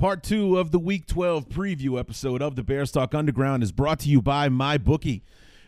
Part two of the Week 12 preview episode of the Bears Talk Underground is brought to you by MyBookie.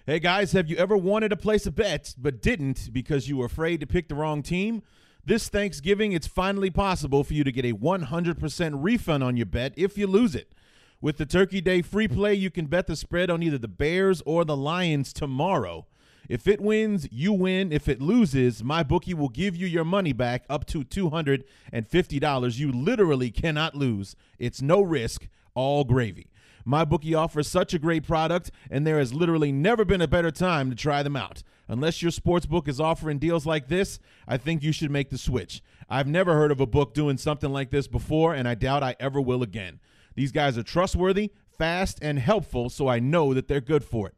Hey guys, have you ever wanted to place a bet but didn't because you were afraid to pick the wrong team? This Thanksgiving, it's finally possible for you to get a 100% refund on your bet if you lose it. With the Turkey Day free play, you can bet the spread on either the Bears or the Lions tomorrow. If it wins, you win. If it loses, MyBookie will give you your money back up to $250. You literally cannot lose. It's no risk, all gravy. MyBookie offers such a great product, and there has literally never been a better time to try them out. Unless your sports book is offering deals like this, I think you should make the switch. I've never heard of a book doing something like this before, and I doubt I ever will again. These guys are trustworthy, fast, and helpful, so I know that they're good for it.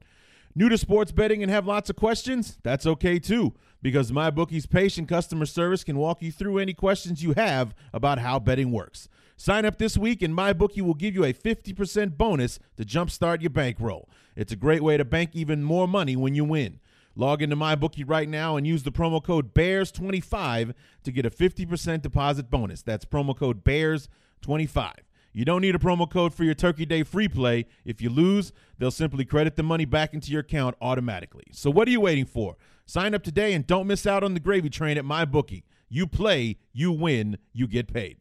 New to sports betting and have lots of questions? That's okay too, because MyBookie's patient customer service can walk you through any questions you have about how betting works. Sign up this week and MyBookie will give you a 50% bonus to jumpstart your bankroll. It's a great way to bank even more money when you win. Log into MyBookie right now and use the promo code BEARS25 to get a 50% deposit bonus. That's promo code BEARS25. You don't need a promo code for your Turkey Day free play. If you lose, they'll simply credit the money back into your account automatically. So what are you waiting for? Sign up today and don't miss out on the gravy train at MyBookie. You play, you win, you get paid.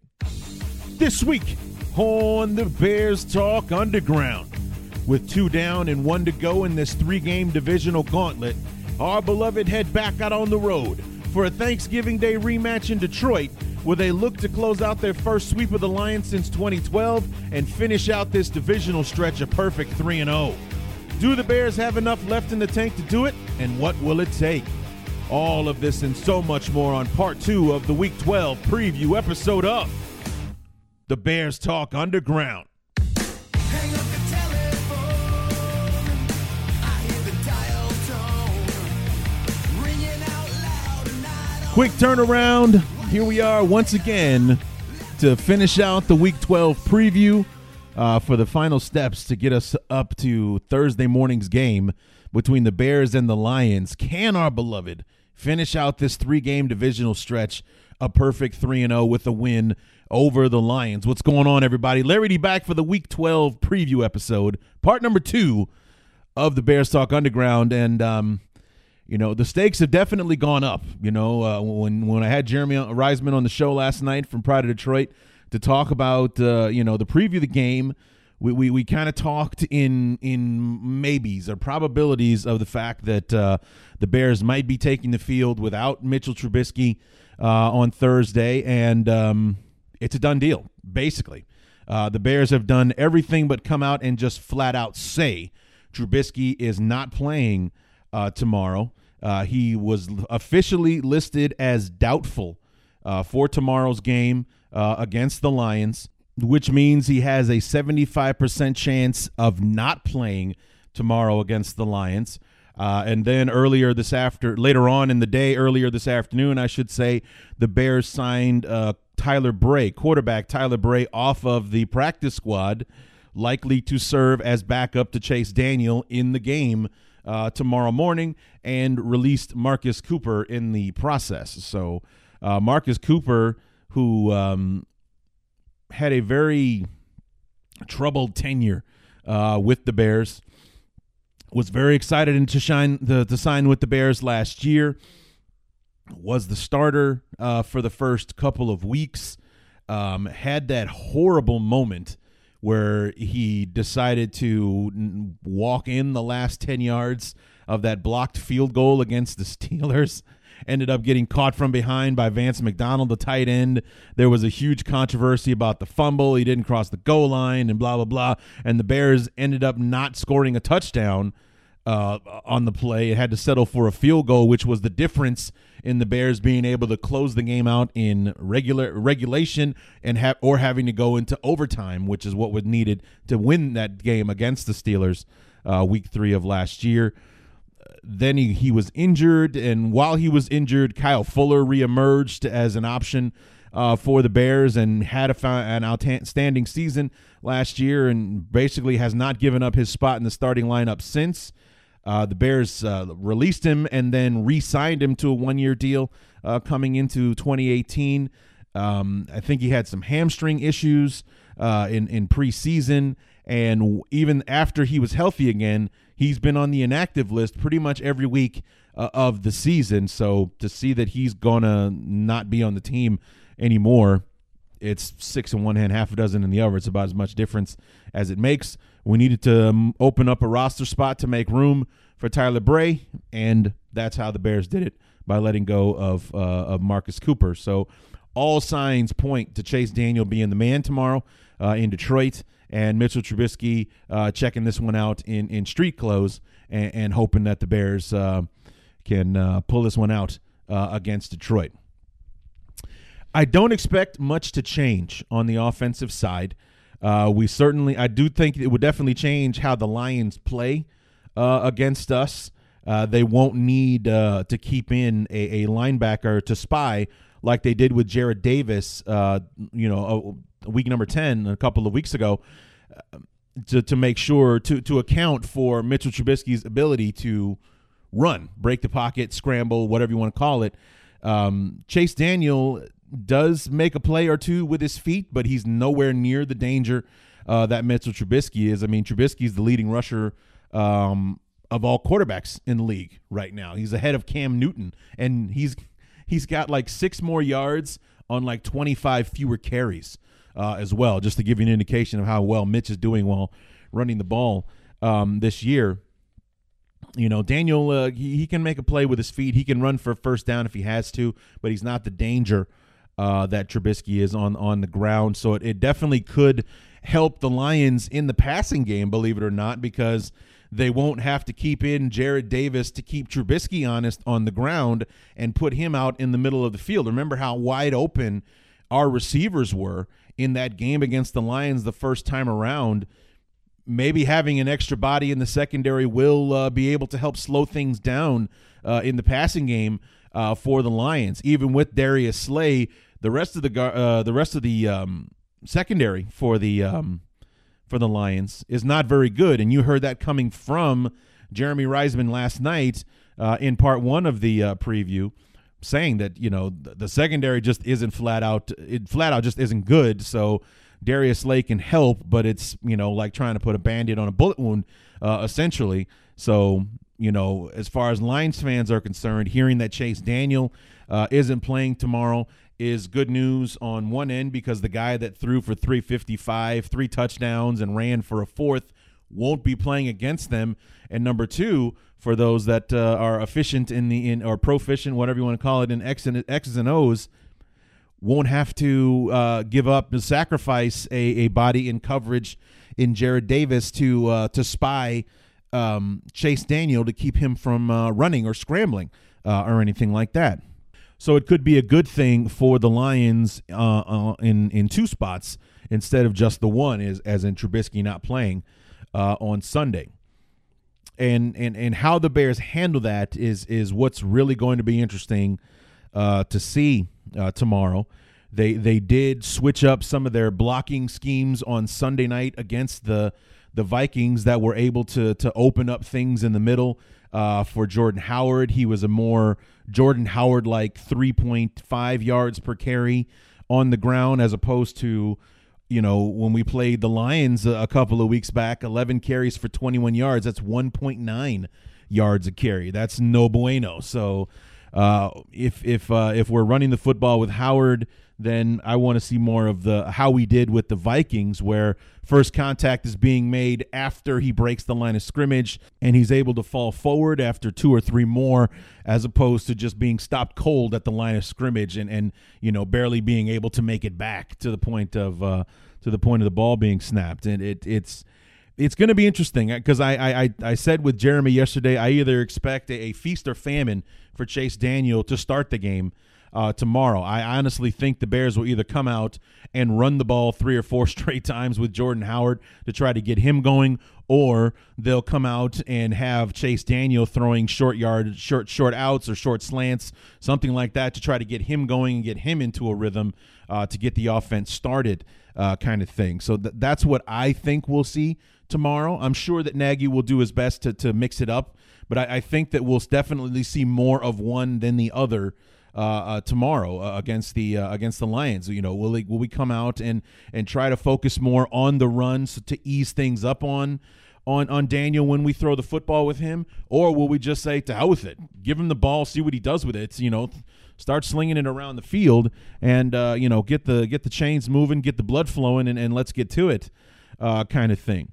This week on the Bears Talk Underground, with two down and one to go in this three-game divisional gauntlet, our beloved head back out on the road for a Thanksgiving Day rematch in Detroit where they look to close out their first sweep of the Lions since 2012 and finish out this divisional stretch a perfect 3 0. Do the Bears have enough left in the tank to do it? And what will it take? All of this and so much more on part two of the Week 12 preview episode of The Bears Talk Underground. Quick turnaround. Here we are once again to finish out the Week 12 preview uh, for the final steps to get us up to Thursday morning's game between the Bears and the Lions. Can our beloved finish out this three game divisional stretch a perfect 3 0 with a win over the Lions? What's going on, everybody? Larry D back for the Week 12 preview episode, part number two of the Bears Talk Underground. And, um, you know the stakes have definitely gone up. You know uh, when when I had Jeremy Reisman on the show last night from Pride of Detroit to talk about uh, you know the preview of the game, we we, we kind of talked in in maybes or probabilities of the fact that uh, the Bears might be taking the field without Mitchell Trubisky uh, on Thursday, and um, it's a done deal basically. Uh, the Bears have done everything but come out and just flat out say Trubisky is not playing uh, tomorrow. Uh, he was officially listed as doubtful uh, for tomorrow's game uh, against the Lions, which means he has a 75% chance of not playing tomorrow against the Lions. Uh, and then earlier this after, later on in the day, earlier this afternoon, I should say, the Bears signed uh, Tyler Bray, quarterback Tyler Bray, off of the practice squad, likely to serve as backup to Chase Daniel in the game uh, tomorrow morning and released Marcus Cooper in the process. So, uh, Marcus Cooper, who um, had a very troubled tenure uh, with the Bears, was very excited to shine the, to sign with the Bears last year. Was the starter uh, for the first couple of weeks. Um, had that horrible moment where he decided to walk in the last 10 yards of that blocked field goal against the Steelers. Ended up getting caught from behind by Vance McDonald, the tight end. There was a huge controversy about the fumble. He didn't cross the goal line and blah, blah, blah. And the Bears ended up not scoring a touchdown uh, on the play. It had to settle for a field goal, which was the difference in the Bears being able to close the game out in regular regulation and have or having to go into overtime, which is what was needed to win that game against the Steelers, uh, week three of last year. Then he, he was injured, and while he was injured, Kyle Fuller reemerged as an option uh, for the Bears and had a, an outstanding season last year, and basically has not given up his spot in the starting lineup since. Uh, the Bears uh, released him and then re-signed him to a one-year deal uh, coming into 2018. Um, I think he had some hamstring issues uh, in in preseason, and even after he was healthy again, he's been on the inactive list pretty much every week uh, of the season. So to see that he's gonna not be on the team anymore, it's six in one hand, half a dozen in the other. It's about as much difference as it makes. We needed to um, open up a roster spot to make room for Tyler Bray, and that's how the Bears did it by letting go of uh, of Marcus Cooper. So all signs point to Chase Daniel being the man tomorrow uh, in Detroit, and Mitchell Trubisky uh, checking this one out in in street clothes and, and hoping that the Bears uh, can uh, pull this one out uh, against Detroit. I don't expect much to change on the offensive side. Uh, we certainly, I do think it would definitely change how the Lions play uh, against us. Uh, they won't need uh, to keep in a, a, linebacker to spy like they did with Jarrad Davis, uh, you know, a, a week number 10 a couple of weeks ago uh, to, to make sure to, to account for Mitchell Trubisky's ability to run, break the pocket, scramble, whatever you want to call it. Um, Chase Daniel does make a play or two with his feet, but he's nowhere near the danger uh, that Mitchell Trubisky is. I mean, Trubisky is the leading rusher um, of all quarterbacks in the league right now. He's ahead of Cam Newton, and he's he's got like six more yards on like 25 fewer carries uh, as well, just to give you an indication of how well Mitch is doing while running the ball um, this year. You know, Daniel, uh, he, he can make a play with his feet. He can run for a first down if he has to, but he's not the danger uh, that Trubisky is on on the ground. So it, it definitely could help the Lions in the passing game, believe it or not, because they won't have to keep in Jarrad Davis to keep Trubisky honest on the ground and put him out in the middle of the field. Remember how wide open our receivers were in that game against the Lions the first time around. Maybe having an extra body in the secondary will uh, be able to help slow things down uh, in the passing game uh, for the Lions. Even with Darius Slay, the rest of the uh, the rest of the um, secondary for the um, for the Lions is not very good, and you heard that coming from Jeremy Reisman last night uh, in part one of the uh, preview, saying that you know the, the secondary just isn't flat out it flat out just isn't good. So Darius Slay can help, but it's you know like trying to put a band-aid on a bullet wound, uh, essentially. So you know, as far as Lions fans are concerned, hearing that Chase Daniel uh, isn't playing tomorrow is good news on one end because the guy that threw for 355, three touchdowns, and ran for a fourth won't be playing against them. And number two, for those that uh, are efficient in the in or proficient, whatever you want to call it, in X and X's and O's, won't have to uh, give up and sacrifice a, a body in coverage in Jarrad Davis to uh, to spy um, Chase Daniel to keep him from uh, running or scrambling uh, or anything like that. So it could be a good thing for the Lions uh, uh in in two spots instead of just the one, is as in Trubisky not playing on Sunday. And and and how the Bears handle that is is what's really going to be interesting to see tomorrow. They they did switch up some of their blocking schemes on Sunday night against the the Vikings that were able to to open up things in the middle uh, for Jordan Howard. He was a more Jordan Howard like 3.5 yards per carry on the ground as opposed to you know when we played the Lions a, couple of weeks back 11 carries for 21 yards that's 1.9 yards a carry that's no bueno so uh, if if uh, if we're running the football with Howard then I want to see more of the how we did with the Vikings, where first contact is being made after he breaks the line of scrimmage and he's able to fall forward after two or three more, as opposed to just being stopped cold at the line of scrimmage and and you know barely being able to make it back to the point of uh, to the point of the ball being snapped. And it it's it's going to be interesting because I, I I said with Jeremy yesterday, I either expect a, a feast or famine for Chase Daniel to start the game uh, tomorrow. I honestly think the Bears will either come out and run the ball three or four straight times with Jordan Howard to try to get him going, or they'll come out and have Chase Daniel throwing short yard, short short outs or short slants, something like that, to try to get him going and get him into a rhythm uh, to get the offense started, uh, kind of thing. So th- that's what I think we'll see tomorrow. I'm sure that Nagy will do his best to to mix it up, but I, I think that we'll definitely see more of one than the other. Uh, uh, tomorrow uh, against the uh, against the Lions. You know, will we, will we come out and and try to focus more on the runs to ease things up on on on Daniel when we throw the football with him, or will we just say to hell with it, give him the ball, see what he does with it? You know, start slinging it around the field, and uh, you know, get the get the chains moving, get the blood flowing, and, and let's get to it, uh, kind of thing.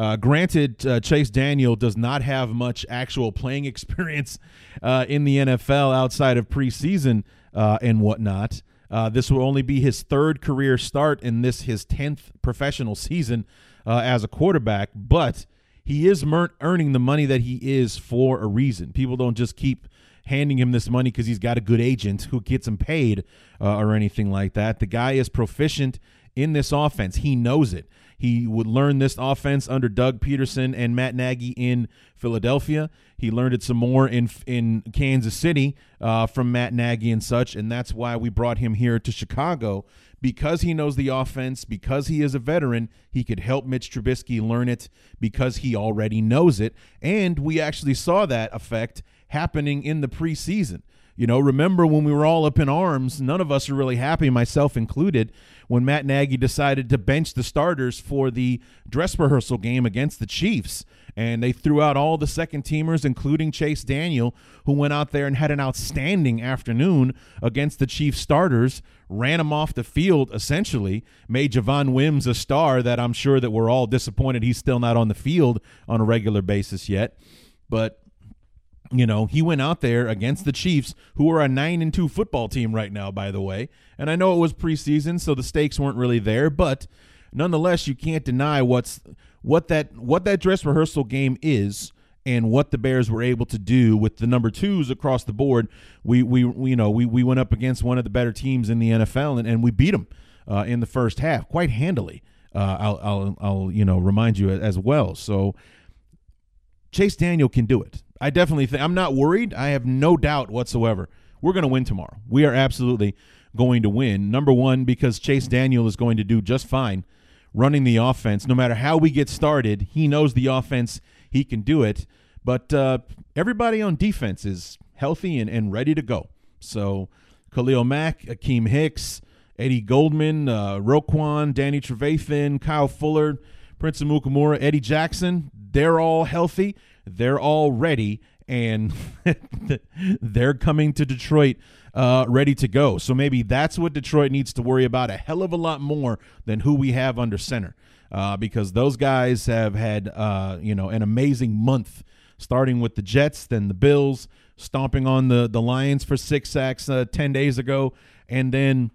Uh, granted, uh, Chase Daniel does not have much actual playing experience uh, in the NFL outside of preseason uh, and whatnot. Uh, this will only be his third career start in this his tenth professional season uh, as a quarterback, but he is mer- earning the money that he is for a reason. People don't just keep handing him this money because he's got a good agent who gets him paid or anything like that. The guy is proficient in this offense. He knows it. He would learn this offense under Doug Pederson and Matt Nagy in Philadelphia. He learned it some more in in Kansas City uh, from Matt Nagy and such, and that's why we brought him here to Chicago because he knows the offense, because he is a veteran. He could help Mitch Trubisky learn it because he already knows it, and we actually saw that effect happening in the preseason. You know, remember when we were all up in arms, none of us are really happy, myself included, when Matt Nagy decided to bench the starters for the dress rehearsal game against the Chiefs. And they threw out all the second teamers, including Chase Daniel, who went out there and had an outstanding afternoon against the Chiefs starters, ran them off the field essentially, made Javon Wims a star that I'm sure that we're all disappointed he's still not on the field on a regular basis yet. But you know, he went out there against the Chiefs, who are a nine and two football team right now, by the way. And I know it was preseason, so the stakes weren't really there, but nonetheless, you can't deny what's what that what that dress rehearsal game is and what the Bears were able to do with the number twos across the board. We we, we you know we we went up against one of the better teams in the NFL and, and we beat them uh, in the first half quite handily. Uh, I'll, I'll I'll you know remind you as well. So Chase Daniel can do it. I definitely think I'm not worried. I have no doubt whatsoever. We're going to win tomorrow. We are absolutely going to win. Number one, because Chase Daniel is going to do just fine running the offense. No matter how we get started, he knows the offense. He can do it. But uh, everybody on defense is healthy and, and ready to go. So Khalil Mack, Akiem Hicks, Eddie Goldman, uh, Roquan, Danny Trevathan, Kyle Fuller, Prince Amukamara, Eddie Jackson, they're all healthy. They're all ready, and they're coming to Detroit uh, ready to go. So maybe that's what Detroit needs to worry about a hell of a lot more than who we have under center, uh, because those guys have had uh, you know an amazing month, starting with the Jets, then the Bills, stomping on the the Lions for six sacks uh, ten days ago, and then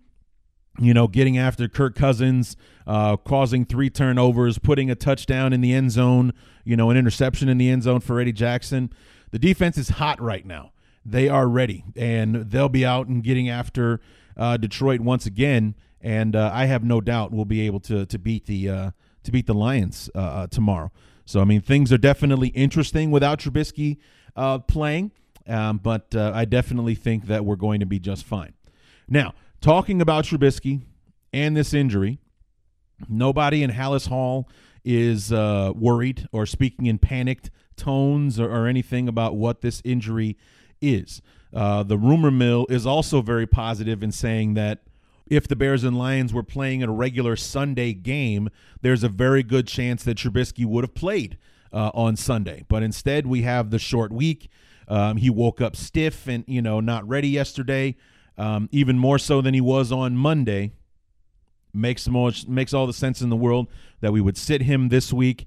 you know, getting after Kirk Cousins, uh, causing three turnovers, putting a touchdown in the end zone, you know, an interception in the end zone for Eddie Jackson. The defense is hot right now. They are ready, and they'll be out and getting after uh, Detroit once again. And uh, I have no doubt we'll be able to to beat the uh, to beat the Lions uh, uh, tomorrow. So I mean, things are definitely interesting without Trubisky playing, um, but I definitely think that we're going to be just fine. Now talking about Trubisky and this injury, nobody in Halas Hall is uh, worried or speaking in panicked tones or, or, anything about what this injury is. Uh, the rumor mill is also very positive in saying that if the Bears and Lions were playing a regular Sunday game, there's a very good chance that Trubisky would have played uh, on Sunday. But instead, we have the short week. Um, he woke up stiff and you know not ready yesterday um, even more so than he was on Monday. Makes more makes all the sense in the world that we would sit him this week.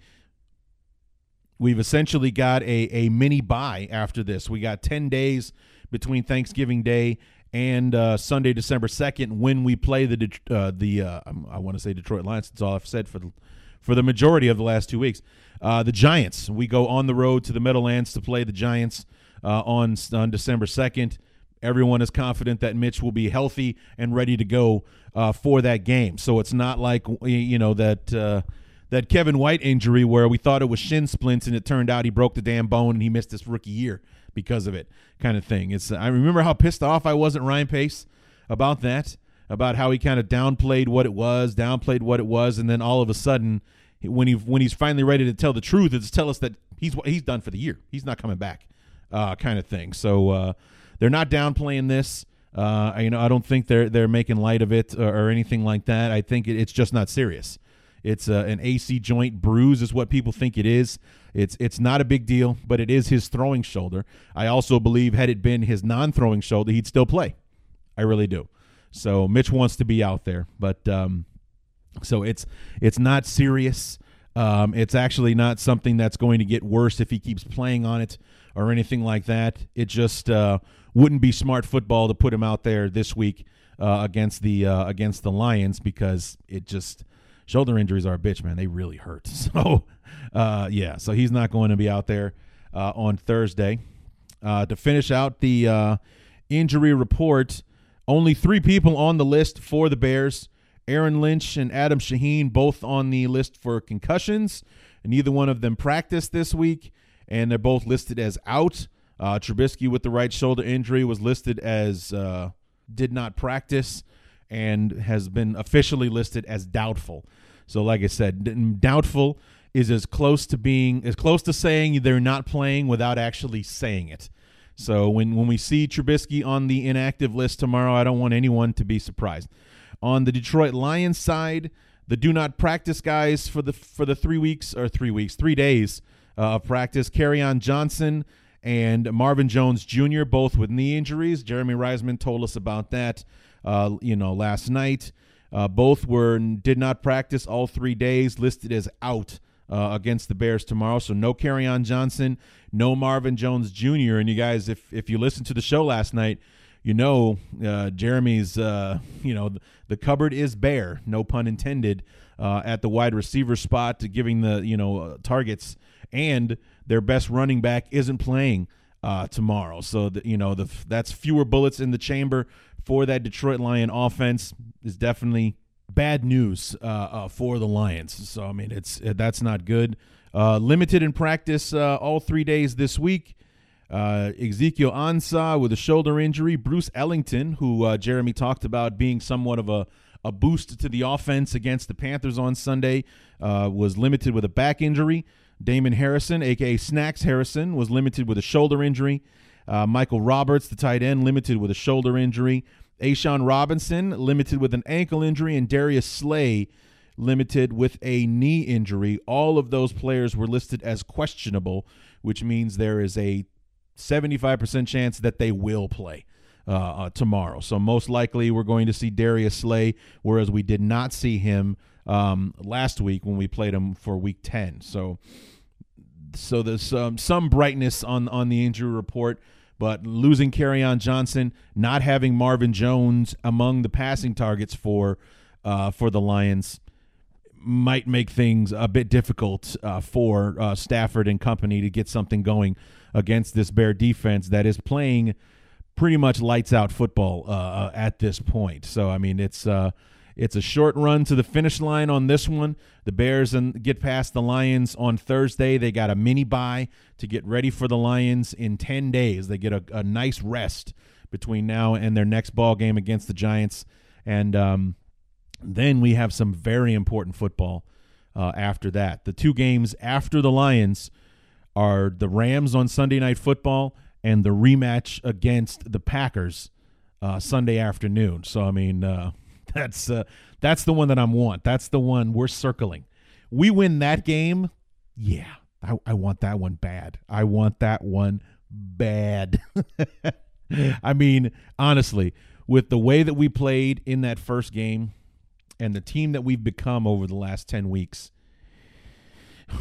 We've essentially got a a mini bye after this. We got ten days between Thanksgiving Day and uh, Sunday, December second, when we play the uh, the uh, I want to say Detroit Lions. That's all I've said for the for the majority of the last two weeks. Uh, the Giants. We go on the road to the Meadowlands to play the Giants uh, on on December second. Everyone is confident that Mitch will be healthy and ready to go uh, for that game. So it's not like you know that uh, that Kevin White injury where we thought it was shin splints and it turned out he broke the damn bone and he missed his rookie year because of it, kind of thing. It's I remember how pissed off I was at Ryan Pace about that, about how he kind of downplayed what it was, downplayed what it was, and then all of a sudden when he when he's finally ready to tell the truth, it's tell us that he's he's done for the year. He's not coming back, uh, kind of thing. So uh, they're not downplaying this. Uh, you know, I don't think they're they're making light of it or, or anything like that. I think it, it's just not serious. It's uh, an AC joint bruise, is what people think it is. It's it's not a big deal, but it is his throwing shoulder. I also believe had it been his non-throwing shoulder, he'd still play. I really do. So Mitch wants to be out there, but um, so it's it's not serious. Um, it's actually not something that's going to get worse if he keeps playing on it or anything like that. It just uh, wouldn't be smart football to put him out there this week uh, against the uh, against the Lions because it just shoulder injuries are a bitch, man. They really hurt. So, uh, yeah, so he's not going to be out there uh, on Thursday. Uh, to finish out the injury report, only three people on the list for the Bears. Aaron Lynch and Adam Shaheen both on the list for concussions. Neither one of them practiced this week, and they're both listed as out. Uh, Trubisky with the right shoulder injury was listed as uh, did not practice and has been officially listed as doubtful. So, like I said, doubtful is as close to being as close to saying they're not playing without actually saying it. So when when we see Trubisky on the inactive list tomorrow, I don't want anyone to be surprised. On the Detroit Lions side, the do not practice guys for the for the three weeks or three weeks, three days of practice. Kerryon Johnson and Marvin Jones Jr. both with knee injuries. Jeremy Reisman told us about that uh, you know, last night. Uh, both were did not practice all three days, listed as out uh, against the Bears tomorrow. So no Kerryon Johnson, no Marvin Jones Jr. And you guys, if if you listened to the show last night, you know uh, Jeremy's, uh, you know the, cupboard is bare, no pun intended, uh, at the wide receiver spot, giving the you know uh, targets, and their best running back isn't playing uh, tomorrow. So the, you know the that's fewer bullets in the chamber for that Detroit Lion offense is definitely bad news uh, uh, for the Lions. So I mean, it's uh, that's not good. Uh, limited in practice uh, all three days this week. Ezekiel Ansah with a shoulder injury. Bruce Ellington, who Jeremy talked about being somewhat of a a boost to the offense against the Panthers on Sunday, was limited with a back injury. Damon Harrison, aka Snacks Harrison, was limited with a shoulder injury. Uh, Michael Roberts, the tight end, limited with a shoulder injury. A'Shawn Robinson, limited with an ankle injury. And Darius Slay, limited with a knee injury. All of those players were listed as questionable, which means there is a 75% chance that they will play. Uh, uh, tomorrow. So most likely we're going to see Darius Slay, whereas we did not see him um, last week when we played him for Week 10. So so there's um, some brightness on on the injury report. But losing Kerryon Johnson, not having Marvin Jones among the passing targets for uh, for the Lions might make things a bit difficult uh, for uh, Stafford and company to get something going against this Bear defense that is playing pretty much lights out football uh, uh, at this point. So I mean, it's uh, it's a short run to the finish line on this one. The Bears and get past the Lions on Thursday. They got a mini bye to get ready for the Lions in 10 days. They get a, a nice rest between now and their next ball game against the Giants. And um, then we have some very important football uh, after that. The two games after the Lions are the Rams on Sunday Night Football and the rematch against the Packers uh, Sunday afternoon. So, I mean, uh, that's uh, that's the one that I'm want. That's the one we're circling. We win that game, yeah. I, I want that one bad. I want that one bad. I mean, honestly, with the way that we played in that first game and the team that we've become over the last 10 weeks,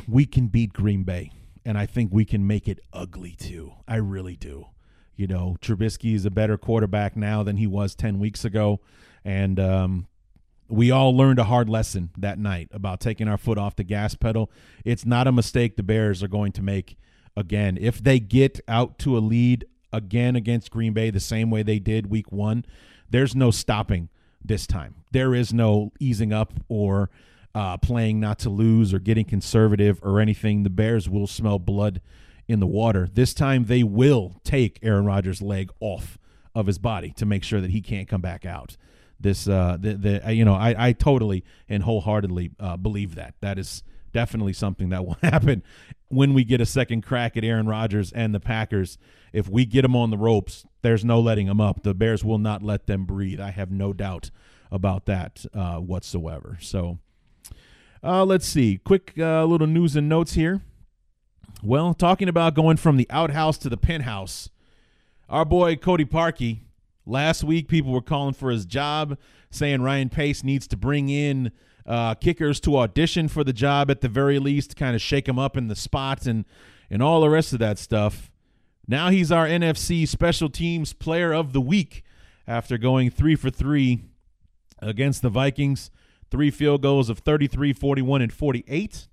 we can beat Green Bay. And I think we can make it ugly too. I really do. You know, Trubisky is a better quarterback now than he was 10 weeks ago. And um, we all learned a hard lesson that night about taking our foot off the gas pedal. It's not a mistake the Bears are going to make again. If they get out to a lead again against Green Bay the same way they did week one, there's no stopping this time. There is no easing up or uh, playing not to lose or getting conservative or anything. The Bears will smell blood in the water. This time they will take Aaron Rodgers' leg off of his body to make sure that he can't come back out this uh the, the you know I, I totally and wholeheartedly uh, believe that. That is definitely something that will happen when we get a second crack at Aaron Rodgers and the Packers. If we get them on the ropes there's no letting them up. The Bears will not let them breathe. I have no doubt about that uh, whatsoever. So uh, let's see. Quick uh, little news and notes here. Well talking about going from the outhouse to the penthouse our boy Cody Parkey Last week, people were calling for his job, saying Ryan Pace needs to bring in uh, kickers to audition for the job at the very least, kind of shake him up in the spots and and all the rest of that stuff. Now he's our NFC Special Teams Player of the Week after going three for three against the Vikings. Three field goals of 33, 41, and 48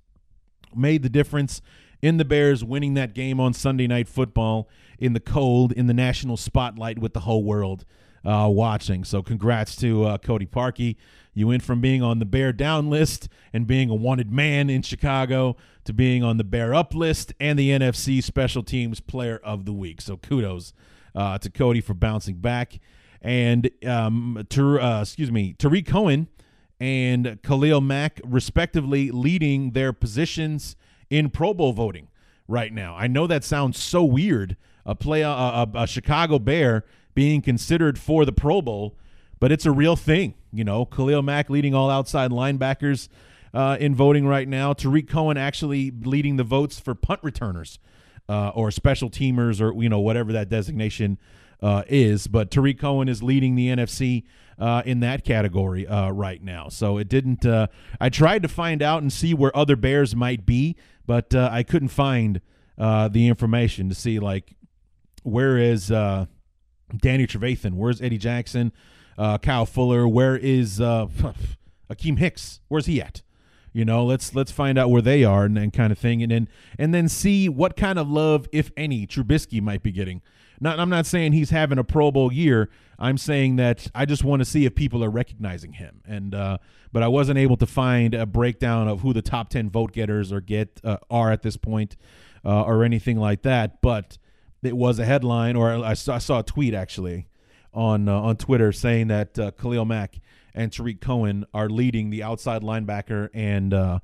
made the difference in the Bears winning that game on Sunday Night Football in the cold, in the national spotlight with the whole world uh, watching. So, congrats to uh, Cody Parkey. You went from being on the Bear down list and being a wanted man in Chicago to being on the Bear up list and the NFC Special Teams Player of the Week. So, kudos uh, to Cody for bouncing back. And um, to, uh, excuse me, Tarik Cohen and Khalil Mack, respectively, leading their positions in Pro Bowl voting right now. I know that sounds so weird, a play a, a, a, Chicago Bear being considered for the Pro Bowl, but it's a real thing. You know, Khalil Mack leading all outside linebackers uh, in voting right now. Tarik Cohen actually leading the votes for punt returners uh, or special teamers or you know whatever that designation uh, is. But Tarik Cohen is leading the NFC uh, in that category uh, right now. So it didn't. Uh, I tried to find out and see where other Bears might be, but uh, I couldn't find uh, the information to see like where is uh, Danny Trevathan, where's Eddie Jackson, Uh, Kyle Fuller, where is Akiem Hicks, where's he at? You know, let's let's find out where they are and, and kind of thing, and then and then see what kind of love, if any, Trubisky might be getting not, I'm not saying he's having a Pro Bowl year. I'm saying that I just want to see if people are recognizing him. And uh, but I wasn't able to find a breakdown of who the top ten vote getters or get uh, are at this point, uh, or anything like that. But it was a headline, or I saw, I saw a tweet actually on uh, on Twitter saying that uh, Khalil Mack and Tarik Cohen are leading the outside linebacker and uh,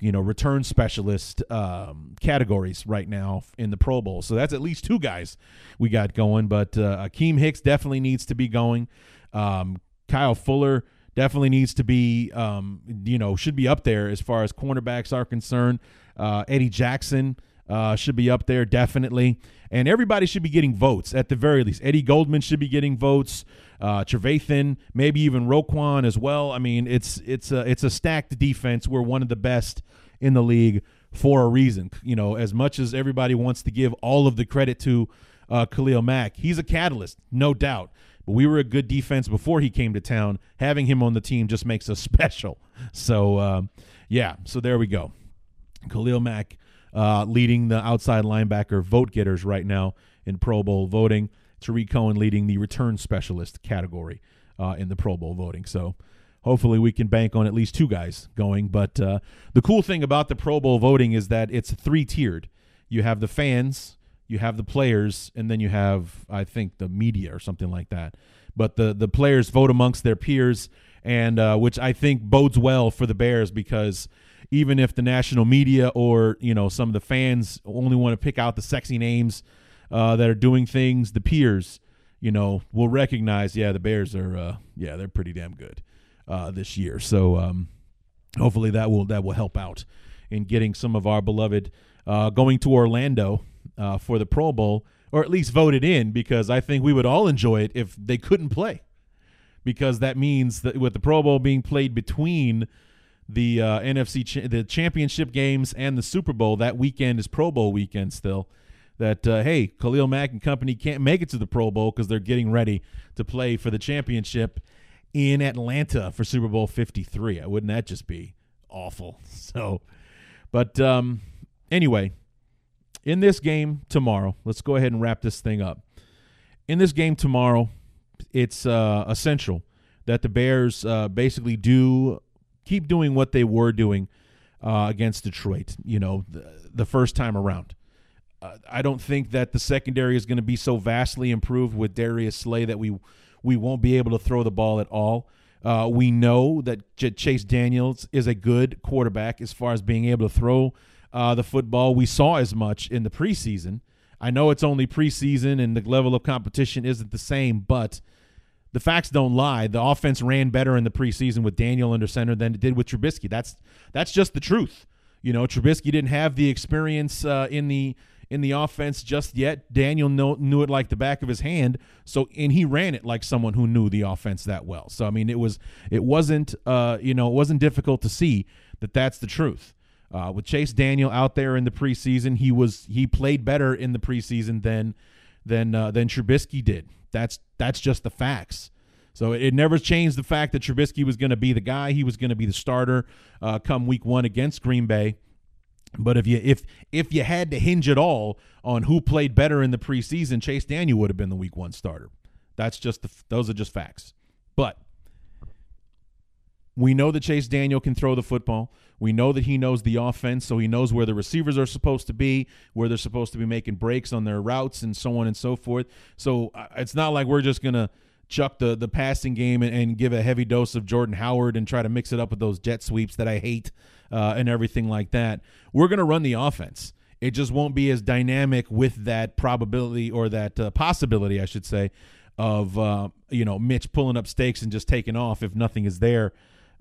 you know, return specialist um, categories right now in the Pro Bowl. So that's at least two guys we got going. But uh, Akiem Hicks definitely needs to be going. Um, Kyle Fuller definitely needs to be, um, you know, should be up there as far as cornerbacks are concerned. Uh, Eddie Jackson uh, should be up there definitely, and everybody should be getting votes at the very least. Eddie Goldman should be getting votes. Uh, Trevathan, maybe even Roquan as well. I mean, it's it's a it's a stacked defense. We're one of the best in the league for a reason. You know, as much as everybody wants to give all of the credit to uh, Khalil Mack, he's a catalyst, no doubt. But we were a good defense before he came to town. Having him on the team just makes us special. So, uh, yeah, so there we go. Khalil Mack uh, leading the outside linebacker vote getters right now in Pro Bowl voting. Tarik Cohen leading the return specialist category uh, in the Pro Bowl voting. So hopefully we can bank on at least two guys going. But uh, the cool thing about the Pro Bowl voting is that it's three tiered. You have the fans, you have the players, and then you have, I think, the media or something like that. But the the players vote amongst their peers, and uh, which I think bodes well for the Bears because even if the national media or you know some of the fans only want to pick out the sexy names uh, that are doing things, the peers, you know, will recognize. Yeah, the Bears are. Uh, yeah, they're pretty damn good uh, this year. So um, hopefully that will that will help out in getting some of our beloved uh, going to Orlando uh, for the Pro Bowl, or at least voted in, because I think we would all enjoy it if they couldn't play, because that means that with the Pro Bowl being played between the uh, NFC the championship games and the Super Bowl. That weekend is Pro Bowl weekend still. That uh, hey, Khalil Mack and company can't make it to the Pro Bowl because they're getting ready to play for the championship in Atlanta for Super Bowl 53. Wouldn't that just be awful? So, but um, anyway, in this game tomorrow, let's go ahead and wrap this thing up. In this game tomorrow, it's uh, essential that the Bears uh, basically do keep doing what they were doing uh, against Detroit. You know, the, the first time around. Uh, I don't think that the secondary is going to be so vastly improved with Darius Slay that we we won't be able to throw the ball at all. Uh, we know that J- Chase Daniels is a good quarterback as far as being able to throw uh, the football. We saw as much in the preseason. I know it's only preseason and the level of competition isn't the same, but the facts don't lie. The offense ran better in the preseason with Daniel under center than it did with Trubisky. That's that's just the truth. You know, Trubisky didn't have the experience uh, in the in the offense just yet. Daniel know, knew it like the back of his hand. So and he ran it like someone who knew the offense that well. So I mean, it was it wasn't uh, you know it wasn't difficult to see that that's the truth. Uh, with Chase Daniel out there in the preseason, he was he played better in the preseason than than uh, than Trubisky did. That's that's just the facts. So it never changed the fact that Trubisky was going to be the guy. He was going to be the starter uh, come week one against Green Bay. But if you if if you had to hinge it all on who played better in the preseason, Chase Daniel would have been the week one starter. That's just the, those are just facts. But we know that Chase Daniel can throw the football. We know that he knows the offense, so he knows where the receivers are supposed to be, where they're supposed to be making breaks on their routes, and so on and so forth. So uh, it's not like we're just gonna chuck the the passing game and, and, give a heavy dose of Jordan Howard and try to mix it up with those jet sweeps that I hate uh, and everything like that. We're gonna run the offense. It just won't be as dynamic with that probability or that uh, possibility, I should say, of uh, you know Mitch pulling up stakes and just taking off if nothing is there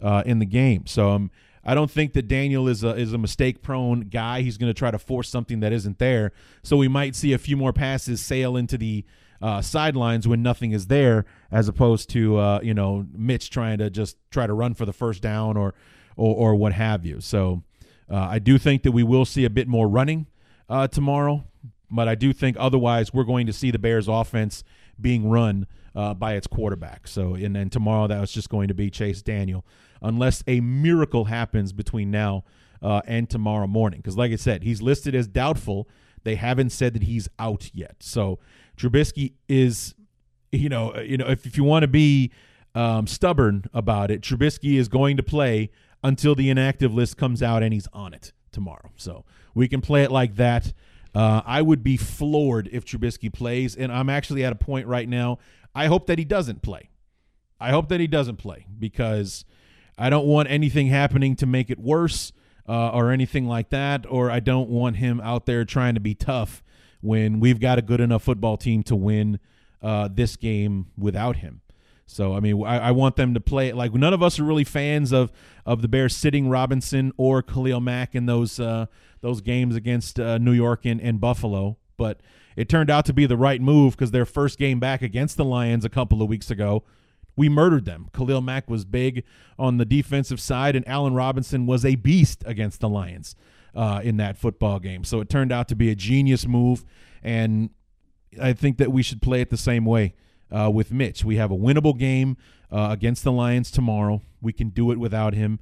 uh, in the game. So um, I don't think that Daniel is a is a mistake prone guy. He's going to try to force something that isn't there. So we might see a few more passes sail into the uh, sidelines when nothing is there, as opposed to uh, you know Mitch trying to just try to run for the first down or or, or what have you. So uh, I do think that we will see a bit more running uh, tomorrow, but I do think otherwise we're going to see the Bears offense being run uh, by its quarterback. So and then tomorrow that was just going to be Chase Daniel unless a miracle happens between now uh, and tomorrow morning. Because, like I said, he's listed as doubtful. They haven't said that he's out yet. So Trubisky is, you know, uh, you know, if, if you want to be um, stubborn about it, Trubisky is going to play until the inactive list comes out and he's on it tomorrow. So we can play it like that. Uh, I would be floored if Trubisky plays, and I'm actually at a point right now. I hope that he doesn't play. I hope that he doesn't play because I don't want anything happening to make it worse uh, or anything like that, or I don't want him out there trying to be tough when we've got a good enough football team to win uh, this game without him. So I mean, I, I, want them to play like none of us are really fans of of the Bears sitting Robinson or Khalil Mack in those uh, those games against uh, New York and, and Buffalo, but it turned out to be the right move because their first game back against the Lions a couple of weeks ago we murdered them. Khalil Mack was big on the defensive side, and Allen Robinson was a beast against the Lions uh, in that football game. So it turned out to be a genius move, and I think that we should play it the same way uh, with Mitch. We have a winnable game uh, against the Lions tomorrow. We can do it without him,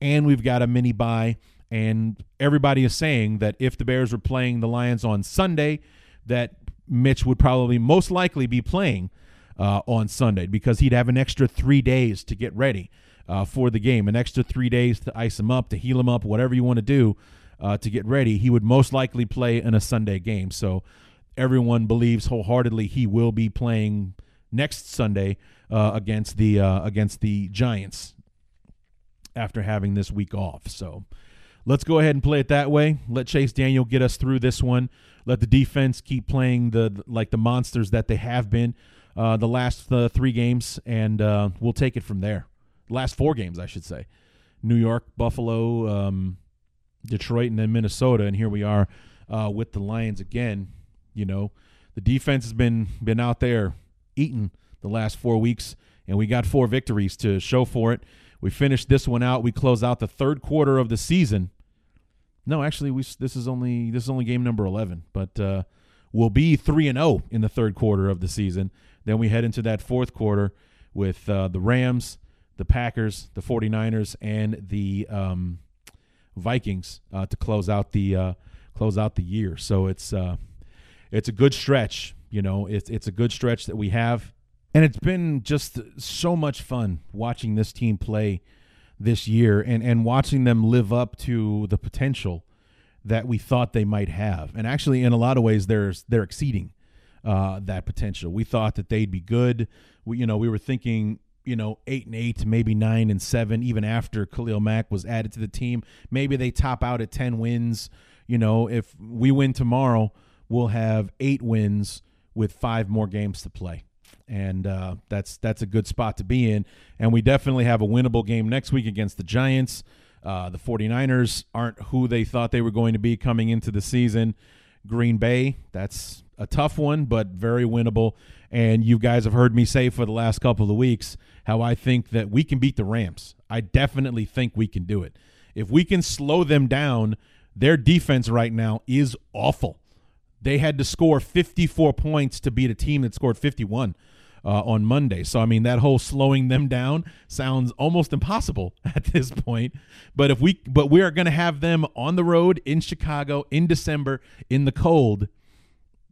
and we've got a mini bye. And everybody is saying that if the Bears were playing the Lions on Sunday, that Mitch would probably most likely be playing uh, on Sunday because he'd have an extra three days to get ready uh, for the game, an extra three days to ice him up, to heal him up, whatever you want to do uh, to get ready. He would most likely play in a Sunday game. So everyone believes wholeheartedly he will be playing next Sunday uh, against the uh, against the Giants after having this week off. So let's go ahead and play it that way. Let Chase Daniel get us through this one. Let the defense keep playing the like the monsters that they have been uh, the last uh, three games, and uh, we'll take it from there. Last four games, I should say. New York, Buffalo, um, Detroit, and then Minnesota, and here we are uh, with the Lions again. You know, the defense has been been out there eating the last four weeks, and we got four victories to show for it. We finished this one out. We close out the third quarter of the season. No, actually, we this is only this is only game number eleven, but uh, we'll be three and zero oh in the third quarter of the season. Then we head into that fourth quarter with uh, the Rams, the Packers, the 49ers, and the um, Vikings uh, to close out the uh, close out the year. So it's uh, it's a good stretch. You know, it's it's a good stretch that we have, and it's been just so much fun watching this team play this year and and watching them live up to the potential that we thought they might have. And actually, in a lot of ways, they're they're exceeding uh, that potential. We thought that they'd be good. We, you know, we were thinking, you know, eight and eight, maybe nine and seven, even after Khalil Mack was added to the team. Maybe they top out at ten wins. You know, if we win tomorrow, we'll have eight wins with five more games to play and uh, that's that's a good spot to be in. And we definitely have a winnable game next week against the Giants. Uh, the 49ers aren't who they thought they were going to be coming into the season. Green Bay, that's a tough one, but very winnable. And you guys have heard me say for the last couple of weeks how I think that we can beat the Rams. I definitely think we can do it. If we can slow them down, their defense right now is awful. They had to score 54 points to beat a team that scored 51 uh, on Monday. So, I mean, that whole slowing them down sounds almost impossible at this point. But if we, but we are going to have them on the road in Chicago in December in the cold.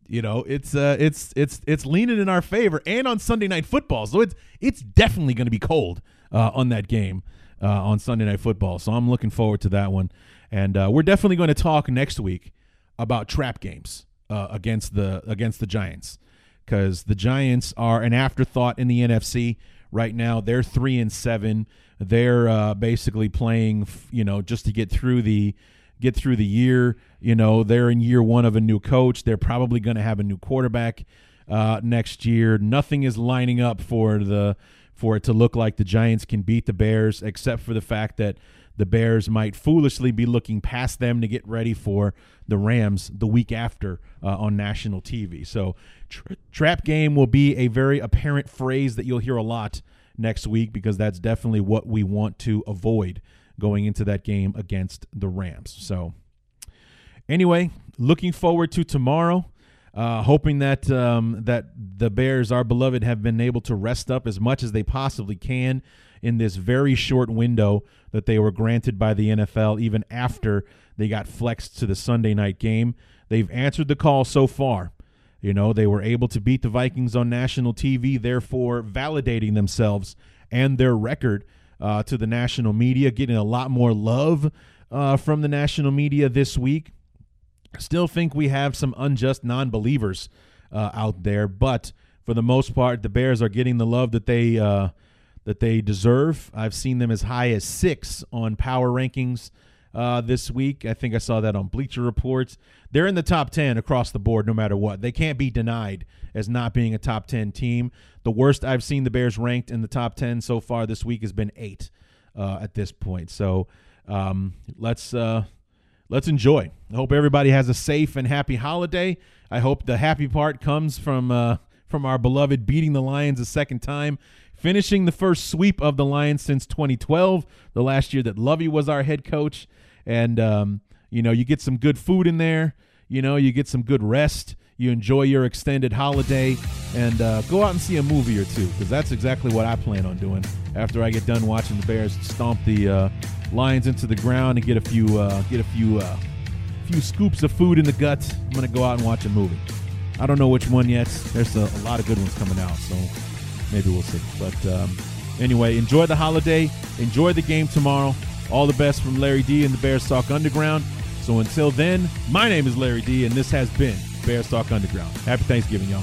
You know, it's uh, it's it's it's leaning in our favor, and on Sunday night football, so it's it's definitely going to be cold uh, on that game uh, on Sunday night football. So I'm looking forward to that one, and uh, we're definitely going to talk next week about trap games uh, against the against the Giants because the Giants are an afterthought in the NFC right now. They're three and seven. They're uh, basically playing, you know, just to get through the get through the year. You know, they're in year one of a new coach. They're probably going to have a new quarterback uh, next year. Nothing is lining up for the for it to look like the Giants can beat the Bears, except for the fact that the Bears might foolishly be looking past them to get ready for the Rams the week after uh, on national TV. So, tra- trap game will be a very apparent phrase that you'll hear a lot next week because that's definitely what we want to avoid going into that game against the Rams. So, anyway, looking forward to tomorrow. Uh, hoping that um, that the Bears, our beloved, have been able to rest up as much as they possibly can in this very short window that they were granted by the NFL, even after they got flexed to the Sunday night game. They've answered the call so far. You know, they were able to beat the Vikings on national TV, therefore validating themselves and their record uh, to the national media, getting a lot more love uh, from the national media this week. Still think we have some unjust non believers uh, out there, but for the most part, the Bears are getting the love that they uh, that they deserve. I've seen them as high as six on power rankings uh, this week. I think I saw that on Bleacher Reports. They're in the top 10 across the board no matter what. They can't be denied as not being a top 10 team. The worst I've seen the Bears ranked in the top 10 so far this week has been eight uh, at this point. So um, let's. Uh, let's enjoy. I hope everybody has a safe and happy holiday. I hope the happy part comes from uh, from our beloved beating the Lions a second time finishing the first sweep of the Lions since 2012, the last year that Lovie was our head coach. And, um, you know, you get some good food in there, you know, you get some good rest, you enjoy your extended holiday, and uh, go out and see a movie or two, because that's exactly what I plan on doing after I get done watching the Bears stomp the uh, Lions into the ground and get a few, uh, get a few, uh, few scoops of food in the gut. I'm going to go out and watch a movie. I don't know which one yet. There's a, a lot of good ones coming out, so maybe we'll see. But um, anyway, enjoy the holiday. Enjoy the game tomorrow. All the best from Larry D and the Bears Talk Underground. So until then, my name is Larry D, and this has been Bears Talk Underground. Happy Thanksgiving, y'all.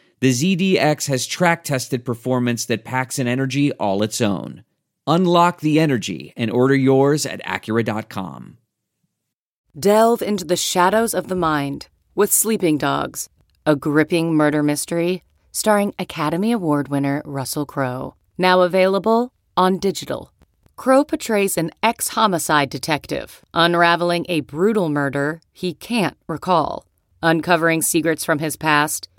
the ZDX has track tested performance that packs an energy all its own. Unlock the energy and order yours at Acura.com. Delve into the shadows of the mind with Sleeping Dogs, a gripping murder mystery starring Academy Award winner Russell Crowe. Now available on digital. Crowe portrays an ex homicide detective unraveling a brutal murder he can't recall. Uncovering secrets from his past,